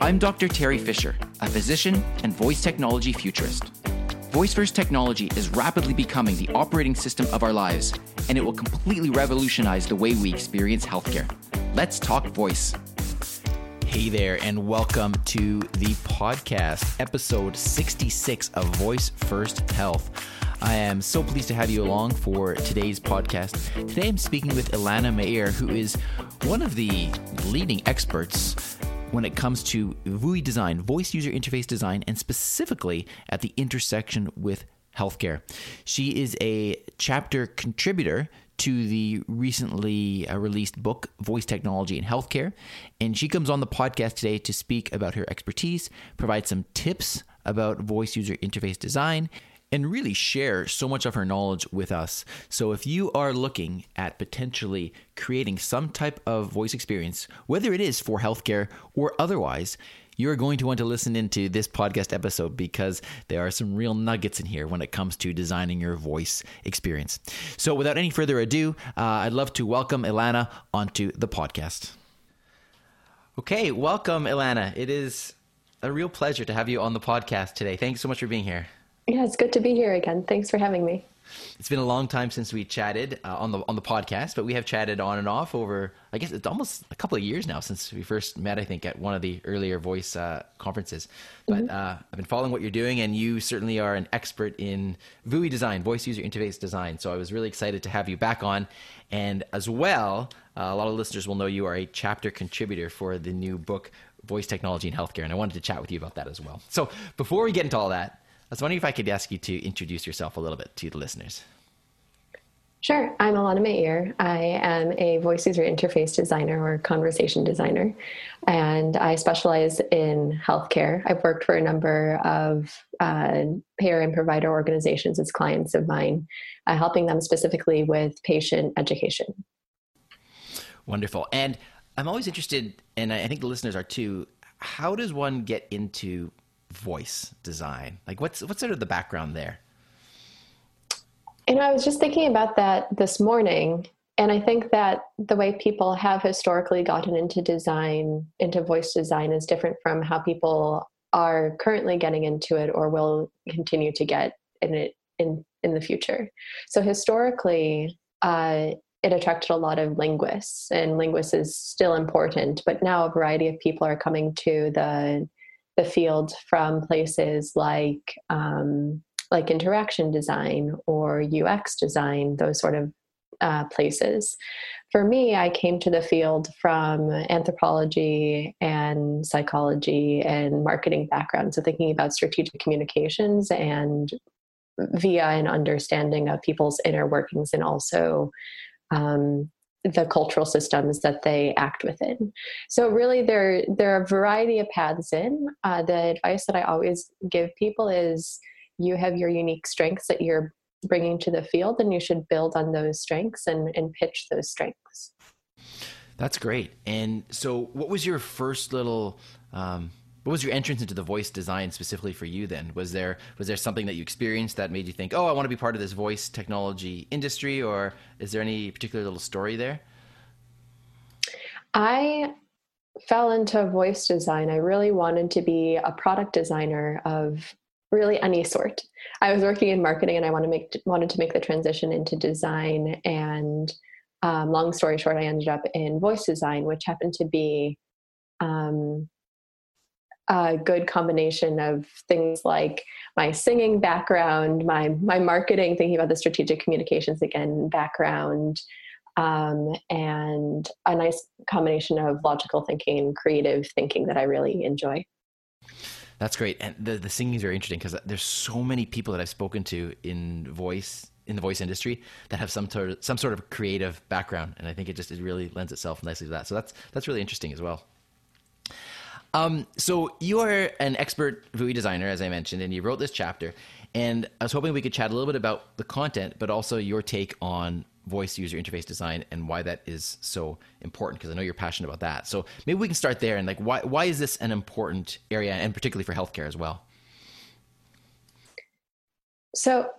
I'm Dr. Teri Fisher, a physician and voice technology futurist. Voice first technology is rapidly becoming the operating system of our lives, and it will completely revolutionize the way we experience healthcare. Let's talk voice. Hey there, and welcome to the podcast, episode 66 of Voice First Health. I am so pleased to have you along for today's podcast. Today I'm speaking with Ilana Meir, who is one of the leading experts when it comes to VUI design, voice user interface design, and specifically at the intersection with healthcare. She is a chapter contributor to the recently uh, released book, Voice Technology in Healthcare. And she comes on the podcast today to speak about her expertise, provide some tips about voice user interface design, and really share so much of her knowledge with us. So, if you are looking at potentially creating some type of voice experience, whether it is for healthcare or otherwise, you're going to want to listen into this podcast episode because there are some real nuggets in here when it comes to designing your voice experience. So, without any further ado, uh, I'd love to welcome Ilana onto the podcast. Okay, welcome, Ilana. It is a real pleasure to have you on the podcast today. Thanks so much for being here. Yeah, it's good to be here again. Thanks for having me. It's been a long time since we chatted uh, on the on the podcast, but we have chatted on and off over. I guess it's almost a couple of years now since we first met. I think at one of the earlier voice uh, conferences. But mm-hmm. uh, I've been following what you're doing, and you certainly are an expert in VUI design, voice user interface design. So I was really excited to have you back on, and as well, uh, a lot of listeners will know you are a chapter contributor for the new book, Voice Technology in Healthcare, and I wanted to chat with you about that as well. So before we get into all that. I was wondering if I could ask you to introduce yourself a little bit to the listeners. Sure. I'm Ilana Meir. I am a voice user interface designer or conversation designer, and I specialize in healthcare. I've worked for a number of uh, payer and provider organizations as clients of mine, uh, helping them specifically with patient education. Wonderful. And I'm always interested, and I think the listeners are too, how does one get into voice design? Like, what's what's sort of the background there? You know, I was just thinking about that this morning, and I think that the way people have historically gotten into design, into voice design, is different from how people are currently getting into it or will continue to get in it in in the future. So historically, uh, it attracted a lot of linguists, and linguists is still important. But now a variety of people are coming to the the field from places like um, like interaction design or UX design, those sort of uh, places. For me, I came to the field from anthropology and psychology and marketing background. So, thinking about strategic communications and via an understanding of people's inner workings and also um, the cultural systems that they act within. So really, there there are a variety of paths in. Uh, the advice that I always give people is you have your unique strengths that you're bringing to the field, and you should build on those strengths and, and pitch those strengths. That's great. And so, what was your first little um, what was your entrance into the voice design specifically for you then? Was there was there something that you experienced that made you think oh i want to be part of this voice technology industry or is there any particular little story there? I fell into voice design. I really wanted to be a product designer of really any sort. I was working in marketing and i wanted to make wanted to make the transition into design and um, long story short i ended up in voice design which happened to be um, a good combination of things like my singing background, my my marketing, thinking about the strategic communications again background, um, and a nice combination of logical thinking and creative thinking that I really enjoy. That's great, and the the singing is very interesting because there's so many people that I've spoken to in voice in the voice industry that have some sort of, some sort of creative background, and I think it just it really lends itself nicely to that. So that's that's really interesting as well. Um, so you are an expert VUI designer, as I mentioned, and you wrote this chapter. And I was hoping we could chat a little bit about the content, but also your take on voice user interface design and why that is so important because I know you're passionate about that. So maybe we can start there and like why why is this an important area and particularly for healthcare as well? So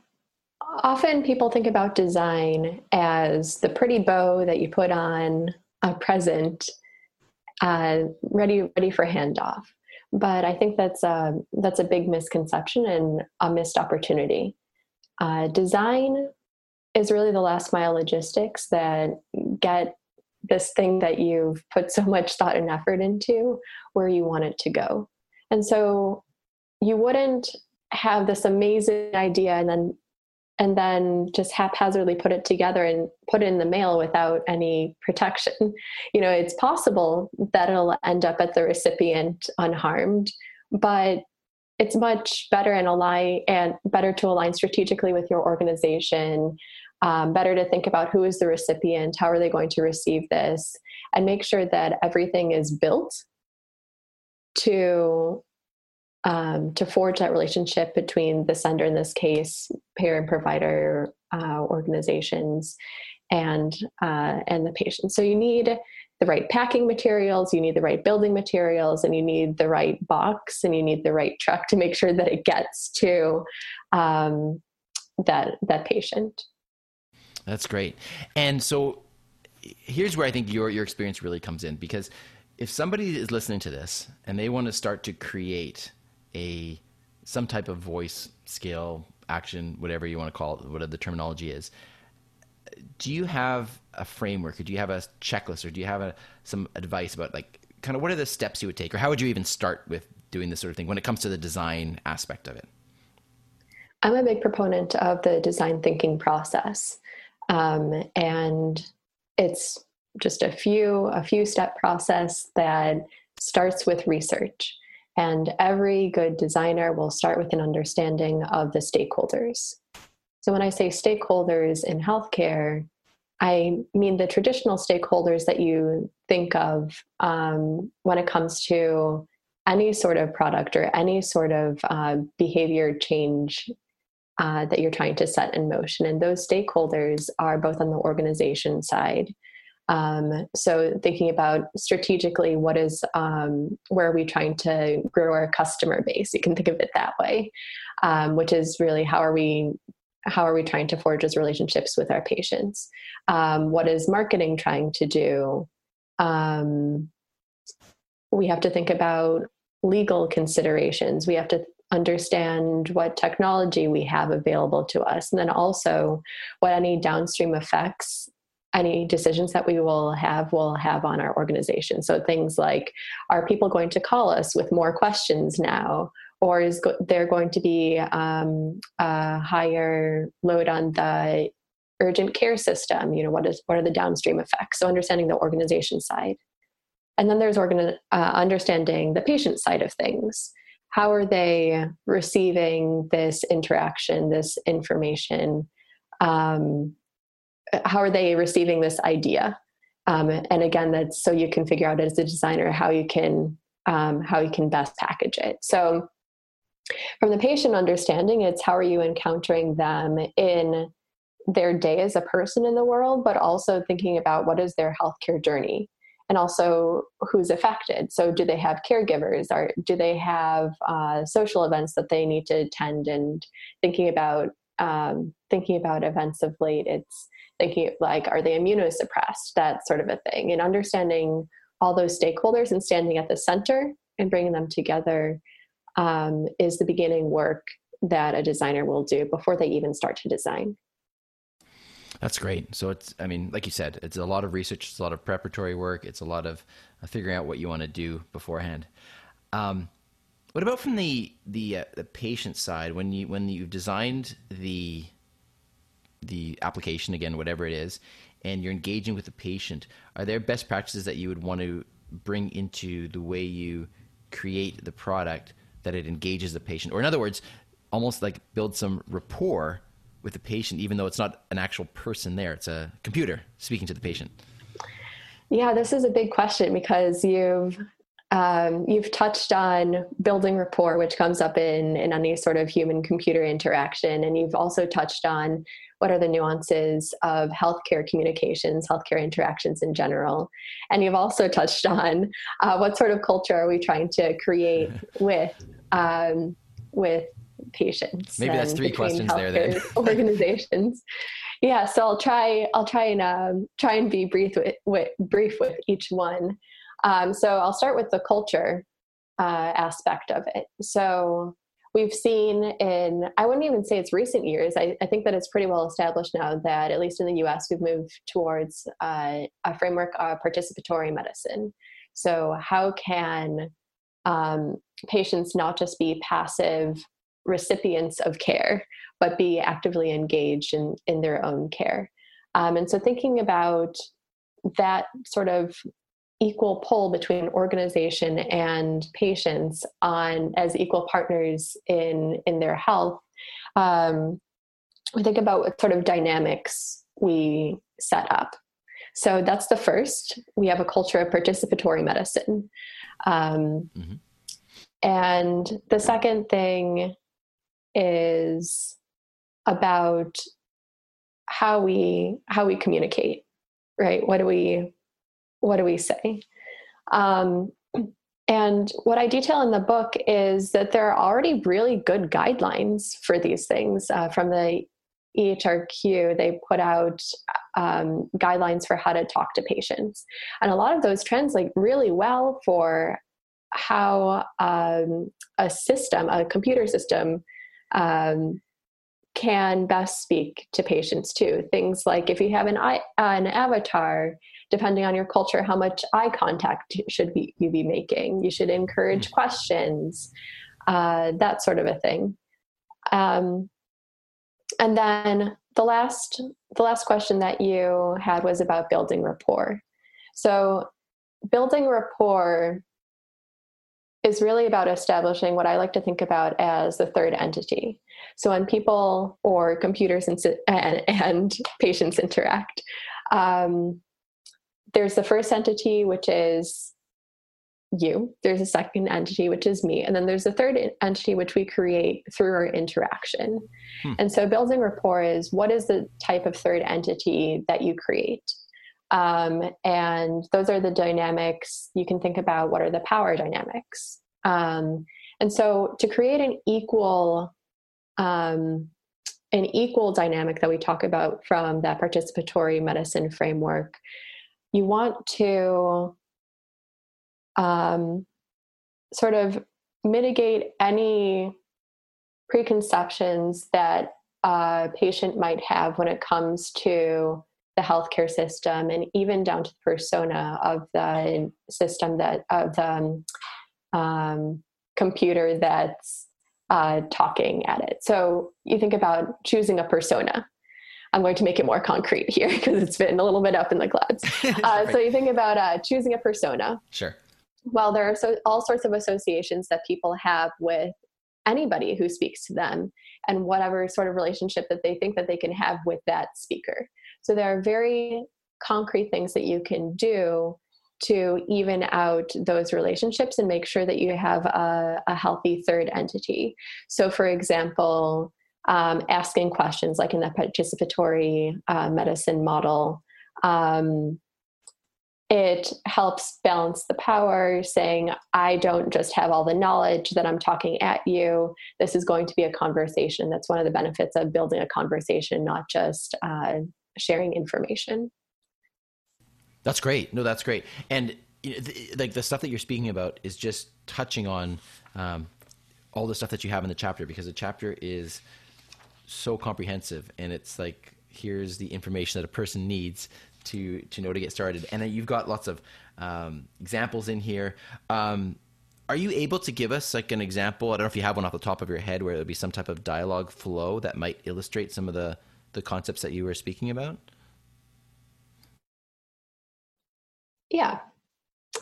often people think about design as the pretty bow that you put on a present uh, ready ready for handoff. But I think that's a, that's a big misconception and a missed opportunity. Uh, design is really the last mile logistics that get this thing that you've put so much thought and effort into where you want it to go. And so you wouldn't have this amazing idea and then and then just haphazardly put it together and put it in the mail without any protection. You know, it's possible that it'll end up at the recipient unharmed, but it's much better and align and better to align strategically with your organization. Um, better to think about who is the recipient, how are they going to receive this, and make sure that everything is built to um, to forge that relationship between the sender, in this case, payer and provider uh, organizations, and uh, and the patient. So you need the right packing materials, you need the right building materials, and you need the right box, and you need the right truck to make sure that it gets to um, that that patient. That's great. And so here's where I think your your experience really comes in because if somebody is listening to this and they want to start to create a some type of voice skill action whatever you want to call it whatever the terminology is. Do you have a framework or do you have a checklist or do you have a, some advice about like kind of what are the steps you would take or how would you even start with doing this sort of thing when it comes to the design aspect of it? I'm a big proponent of the design thinking process um, and it's just a few a few step process that starts with research and every good designer will start with an understanding of the stakeholders. So when I say stakeholders in healthcare, I mean the traditional stakeholders that you think of um, when it comes to any sort of product or any sort of uh, behavior change uh, that you're trying to set in motion. And those stakeholders are both on the organization side um, so thinking about strategically, what is um, where are we trying to grow our customer base? You can think of it that way, um, which is really how are we how are we trying to forge those relationships with our patients? Um, what is marketing trying to do? Um, we have to think about legal considerations. We have to understand what technology we have available to us, and then also what any downstream effects any decisions that we will have will have on our organization. So things like, are people going to call us with more questions now? Or is go- there going to be um, a higher load on the urgent care system? You know, what is what are the downstream effects? So understanding the organization side, and then there's organ- uh, understanding the patient side of things. How are they receiving this interaction, this information? Um, how are they receiving this idea? Um, and again that's so you can figure out as a designer how you can um, how you can best package it. So from the patient understanding it's how are you encountering them in their day as a person in the world but also thinking about what is their healthcare journey and also who's affected. So do they have caregivers? Or do they have uh, social events that they need to attend? And thinking about um, thinking about events of late it's thinking like are they immunosuppressed that sort of a thing and understanding all those stakeholders and standing at the center and bringing them together um, is the beginning work that a designer will do before they even start to design that's great. So it's, I mean, like you said, it's a lot of research, it's a lot of preparatory work, it's a lot of uh, figuring out what you want to do beforehand. Um, what about from the the uh, the patient side when you when you've designed the the application again, whatever it is, and you're engaging with the patient, are there best practices that you would want to bring into the way you create the product that it engages the patient? Or in other words, almost like build some rapport with the patient, even though it's not an actual person there, it's a computer speaking to the patient. Yeah, this is a big question because you've um, you've touched on building rapport, which comes up in, in any sort of human computer interaction. And you've also touched on what are the nuances of healthcare communications, healthcare interactions in general. And you've also touched on uh, what sort of culture are we trying to create with, um, with patients. Maybe that's three questions there then. organizations. Yeah, so I'll try. I'll try and um, try and be brief with, with brief with each one. Um, so I'll start with the culture uh, aspect of it. So we've seen in, I wouldn't even say it's recent years, I, I, think that it's pretty well established now that, at least in the US, we've moved towards uh, a framework of participatory medicine. So, how can um, patients not just be passive recipients of care, but be actively engaged in, in their own care? Um, and so, thinking about that sort of equal pull between organization and patients on as equal partners in in their health. Um, we think about what sort of dynamics we set up. So that's the first. We have a culture of participatory medicine. Um, mm-hmm. and the second thing is about how we how we communicate right? What do we what do we say? Um, and what I detail in the book is that there are already really good guidelines for these things uh, from the AHRQ. They put out um, guidelines for how to talk to patients, and a lot of those translate really well for how um, a system, a computer system, um, can best speak to patients too. Things like if you have an an avatar depending on your culture, how much eye contact should be, you be making. You should encourage mm. questions, uh, that sort of a thing. Um, and then the last the last question that you had was about building rapport. So building rapport is really about establishing what I like to think about as the third entity. So when people or computers and, and, and patients interact, um, there's the first entity, which is you. There's a second entity, which is me. And then there's a third entity, which we create through our interaction. Hmm. And so building rapport is what is the type of third entity that you create? Um, and those are the dynamics you can think about what are the power dynamics. Um, and so to create an equal um, an equal dynamic that we talk about from that participatory medicine framework you want to um, sort of mitigate any preconceptions that a patient might have when it comes to the healthcare system and even down to the persona of the system that of the um, computer that's uh, talking at it. So you think about choosing a persona. I'm going to make it more concrete here because it's been a little bit up in the clouds. Uh, so you think about uh, choosing a persona. Sure. Well, there are so, all sorts of associations that people have with anybody who speaks to them and whatever sort of relationship that they think that they can have with that speaker. So there are very concrete things that you can do to even out those relationships and make sure that you have a, a healthy third entity. So, for example, um, asking questions like in the participatory uh, medicine model. Um, it helps balance the power, saying, I don't just have all the knowledge that I'm talking at you. This is going to be a conversation. That's one of the benefits of building a conversation, not just uh, sharing information. That's great. No, that's great. And like the stuff that you're speaking about is just touching on um, all the stuff that you have in the chapter because the chapter is so comprehensive, and it's like here's the information that a person needs to to know to get started. And then you've got lots of um, examples in here. Um, are you able to give us like an example? I don't know if you have one off the top of your head where there would be some type of dialogue flow that might illustrate some of the the concepts that you were speaking about. Yeah.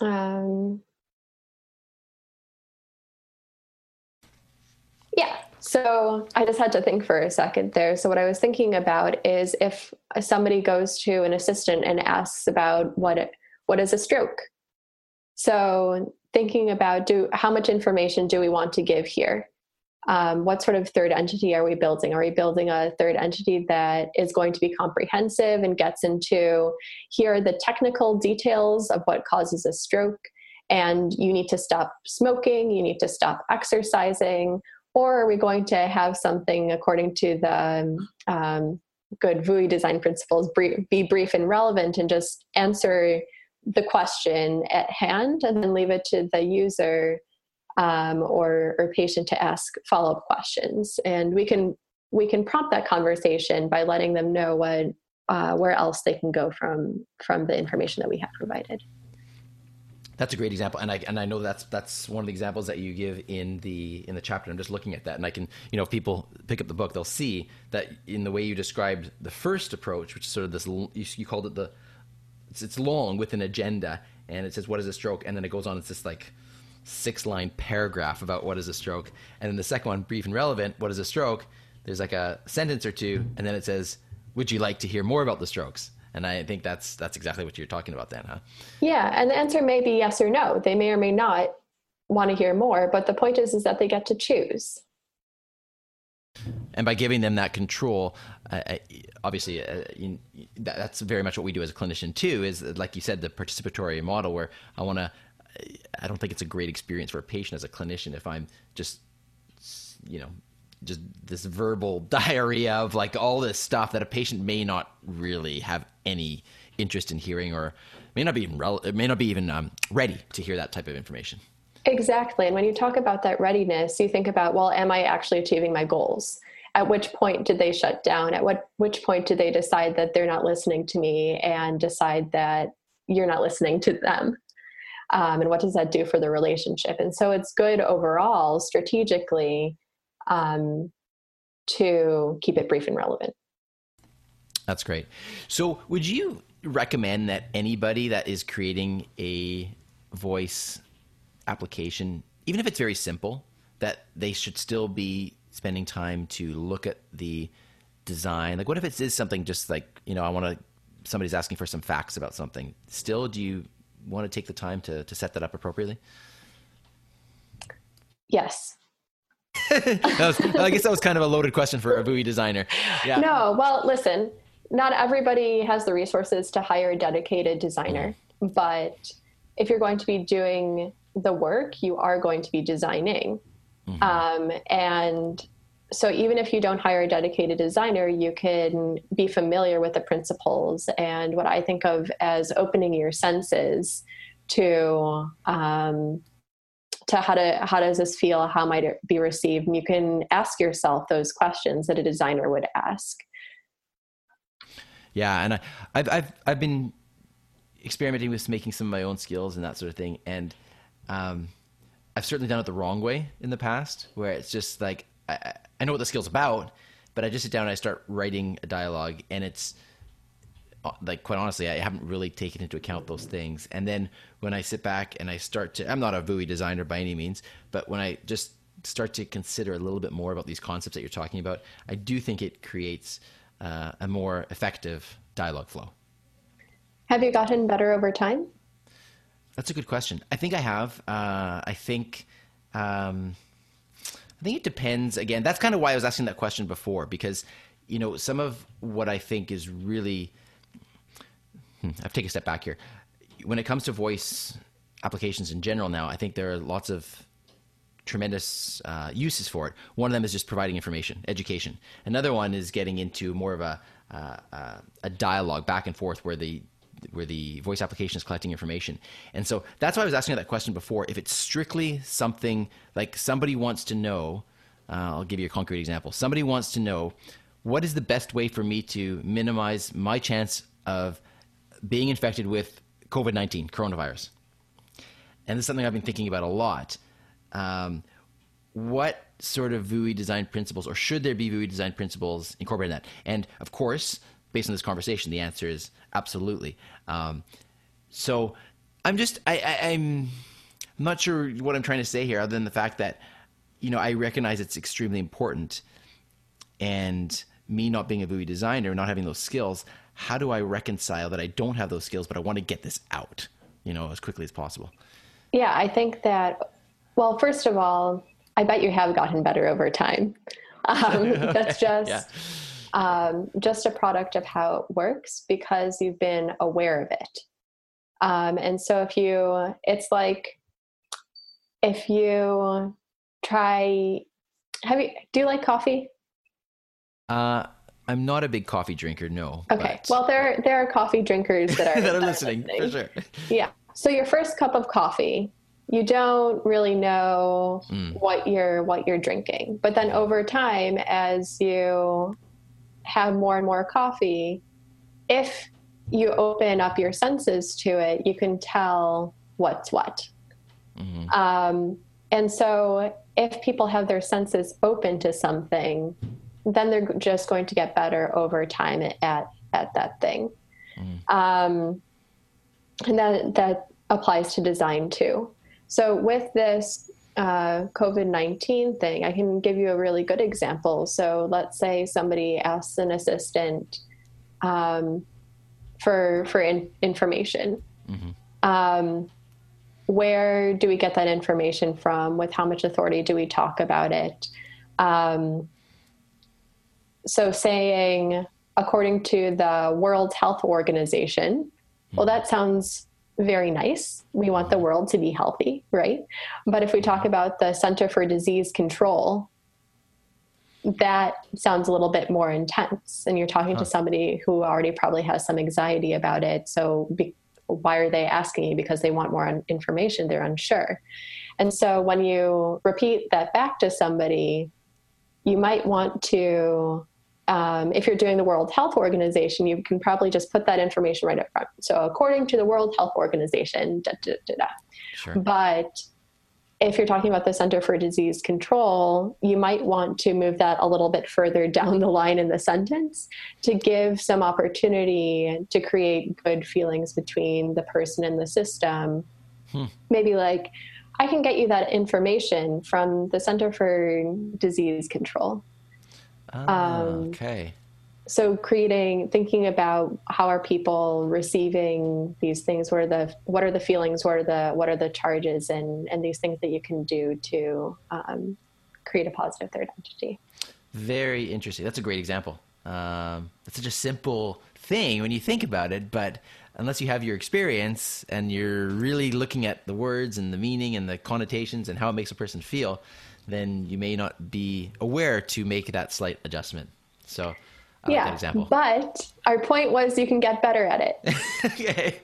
Um, yeah. So I just had to think for a second there. So what I was thinking about is if somebody goes to an assistant and asks about what what is a stroke. So thinking about do how much information do we want to give here? Um, what sort of third entity are we building? Are we building a third entity that is going to be comprehensive and gets into here are the technical details of what causes a stroke? And you need to stop smoking, you need to stop exercising, or are we going to have something according to the um, good VUI design principles, be brief and relevant and just answer the question at hand and then leave it to the user um, or, or patient to ask follow-up questions? And we can we can prompt that conversation by letting them know what uh, where else they can go from from the information that we have provided that's a great example, and I and I know that's that's one of the examples that you give in the in the chapter. I'm just looking at that, and I can you know if people pick up the book, they'll see that in the way you described the first approach, which is sort of this you, you called it the it's, it's long with an agenda, and it says what is a stroke, and then it goes on. It's this like six line paragraph about what is a stroke, and then the second one, brief and relevant, what is a stroke? There's like a sentence or two, and then it says, would you like to hear more about the strokes? And I think that's that's exactly what you're talking about then, huh? Yeah, and the answer may be yes or no. They may or may not want to hear more, but the point is is that they get to choose. And by giving them that control, uh, obviously, uh, you, that, that's very much what we do as a clinician too. Is like you said, the participatory model, where I want to. I don't think it's a great experience for a patient as a clinician if I'm just, you know, just this verbal diarrhea of like all this stuff that a patient may not really have any interest in hearing or may not be even rel- may not be even um, ready to hear that type of information. Exactly. And when you talk about that readiness, you think about, well, am I actually achieving my goals? At which point did they shut down? At what which point did they decide that they're not listening to me and decide that you're not listening to them? Um, and what does that do for the relationship? And so it's good overall strategically um, to keep it brief and relevant. That's great. So, would you recommend that anybody that is creating a voice application, even if it's very simple, that they should still be spending time to look at the design? Like, what if it is something just like, you know, I want to, somebody's asking for some facts about something. Still, do you want to take the time to, to set that up appropriately? Yes was, I guess that was kind of a loaded question for a VUI designer. Yeah. No, well, listen, not everybody has the resources to hire a dedicated designer, mm-hmm. but if you're going to be doing the work, you are going to be designing. Mm-hmm. Um, and so even if you don't hire a dedicated designer, you can be familiar with the principles and what I think of as opening your senses to um, to how to how does this feel? How might it be received? And you can ask yourself those questions that a designer would ask. Yeah and I, have I've i've been experimenting with making some of my own skills and that sort of thing and um, i've certainly done it the wrong way in the past where it's just like i, I know what the skill's about but i just sit down and i start writing a dialogue and it's like quite honestly, I haven't really taken into account those things. And then when I sit back and I start to, I'm not a VUI designer by any means, but when I just start to consider a little bit more about these concepts that you're talking about, I do think it creates uh, a more effective dialogue flow. Have you gotten better over time? That's a good question. I think I have. Uh, I think. Um, I think it depends. Again, that's kind of why I was asking that question before, because you know some of what I think is really I've taken a step back here. When it comes to voice applications in general now, I think there are lots of tremendous uh, uses for it. One of them is just providing information, education. Another one is getting into more of a uh, uh, a dialogue back and forth where the where the voice application is collecting information. And so that's why I was asking that question before. If it's strictly something like somebody wants to know, uh, I'll give you a concrete example. Somebody wants to know what is the best way for me to minimize my chance of being infected with COVID 19, coronavirus. And this is something I've been thinking about a lot. Um, what sort of VUI design principles, or should there be VUI design principles incorporated in that? And of course, based on this conversation, the answer is absolutely. Um, so I'm just, I, I, I'm not sure what I'm trying to say here, other than the fact that, you know, I recognize it's extremely important. And me not being a VUI designer, not having those skills, how do I reconcile that I don't have those skills, but I want to get this out, you know, as quickly as possible? Yeah, I think that, well, first of all, I bet you have gotten better over time. Um, that's just, yeah. um, just a product of how it works because you've been aware of it. Um, and so if you, it's like, if you try, have you, do you like coffee? Uh, I'm not a big coffee drinker. No. Okay. But... Well, there there are coffee drinkers that are that are listening, listening for sure. Yeah. So your first cup of coffee, you don't really know mm. what you're what you're drinking, but then over time, as you have more and more coffee, if you open up your senses to it, you can tell what's what. Mm-hmm. Um, and so, if people have their senses open to something, then they're just going to get better over time at at that thing. Mm. Um, and that that applies to design too. So with this uh, COVID nineteen thing, I can give you a really good example. So let's say somebody asks an assistant um, for for in, information. Mm-hmm. Um, where do we get that information from? With how much authority do we talk about it? Um, so saying according to the World Health Organization, well, hmm. that sounds very nice. We want the world to be healthy, right? But if we talk about the Center for Disease Control, that sounds a little bit more intense. And you're talking huh. to somebody who already probably has some anxiety about it. So, be, why are they asking you? Because they want more information, they're unsure. And so, when you repeat that back to somebody, you might want to um, if you're doing the World Health Organization, you can probably just put that information right up front. So, according to the World Health Organization, da, da, da, sure. but if you're talking about the Center for Disease Control, you might want to move that a little bit further down the line in the sentence to give some opportunity to create good feelings between the person and the system. Hmm. Maybe like, I can get you that information from the Center for Disease Control. Ah, um, okay. So creating, thinking about how are people receiving these things? What are the what are the feelings? What are the what are the charges? And and these things that you can do to um, create a positive third entity. Very interesting. That's a great example. Um, it's such a simple thing when you think about it, but unless you have your experience and you're really looking at the words and the meaning and the connotations and how it makes a person feel, then you may not be aware to make that slight adjustment. So, yeah, example. But our point was you can get better at it. okay.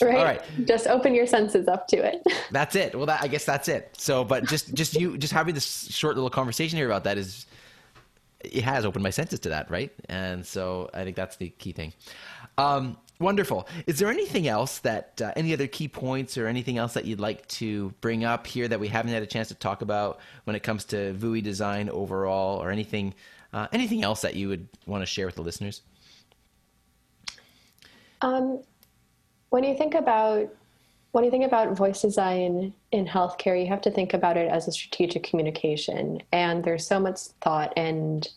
Right? All right. Just open your senses up to it. That's it. Well, that, I guess that's it. So, but just just you just having this short little conversation here about that is it has opened my senses to that, right? And so I think that's the key thing. Um, Wonderful. Is there anything else that, uh, any other key points or anything else that you'd like to bring up here that we haven't had a chance to talk about when it comes to VUI design overall, or anything, uh, anything else that you would want to share with the listeners? Um, when you think about when you think about voice design in healthcare, you have to think about it as a strategic communication, and there's so much thought and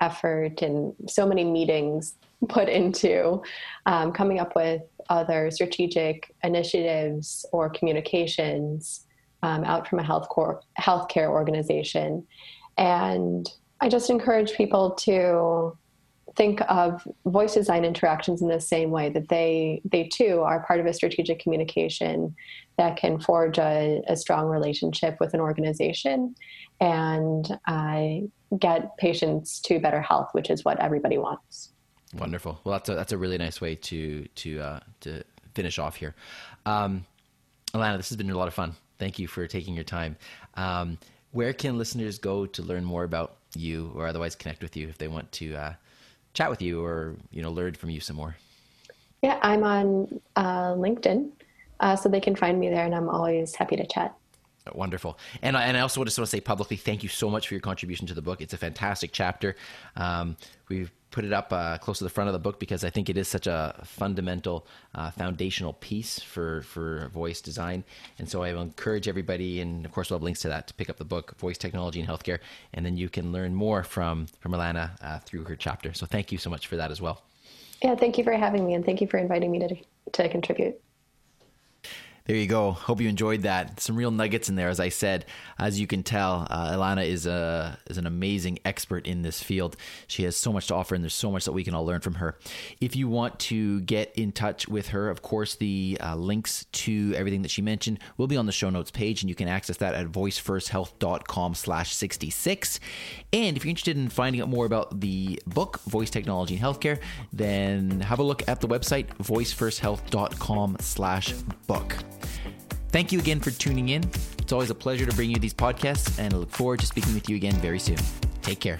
effort and so many meetings put into um, coming up with other strategic initiatives or communications um, out from a health core, healthcare organization. And I just encourage people to think of voice design interactions in the same way that they they too are part of a strategic communication that can forge a, a strong relationship with an organization and uh, get patients to better health, which is what everybody wants. Wonderful. Well, that's a that's a really nice way to to uh, to finish off here. Um, Ilana, this has been a lot of fun. Thank you for taking your time. Um, where can listeners go to learn more about you, or otherwise connect with you if they want to uh, chat with you, or you know learn from you some more? Yeah, I'm on uh, LinkedIn, uh, so they can find me there, and I'm always happy to chat. Wonderful. And I, and I also just want to say publicly, thank you so much for your contribution to the book. It's a fantastic chapter. Um, we've put it up uh, close to the front of the book because I think it is such a fundamental, uh, foundational piece for, for voice design. And so I encourage everybody, and of course we'll have links to that, to pick up the book, Voice Technology in Healthcare, and then you can learn more from, from Ilana uh, through her chapter. So thank you so much for that as well. Yeah, thank you for having me, and thank you for inviting me to, to contribute. There you go. Hope you enjoyed that. Some real nuggets in there, as I said. As you can tell, uh, is a is an amazing expert in this field. She has so much to offer, and there's so much that we can all learn from her. If you want to get in touch with her, of course, the uh, links to everything that she mentioned will be on the show notes page, and you can access that at voicefirsthealth.com/66. And if you're interested in finding out more about the book Voice Technology in Healthcare, then have a look at the website voicefirsthealth.com/book. Thank you again for tuning in. It's always a pleasure to bring you these podcasts, and I look forward to speaking with you again very soon. Take care.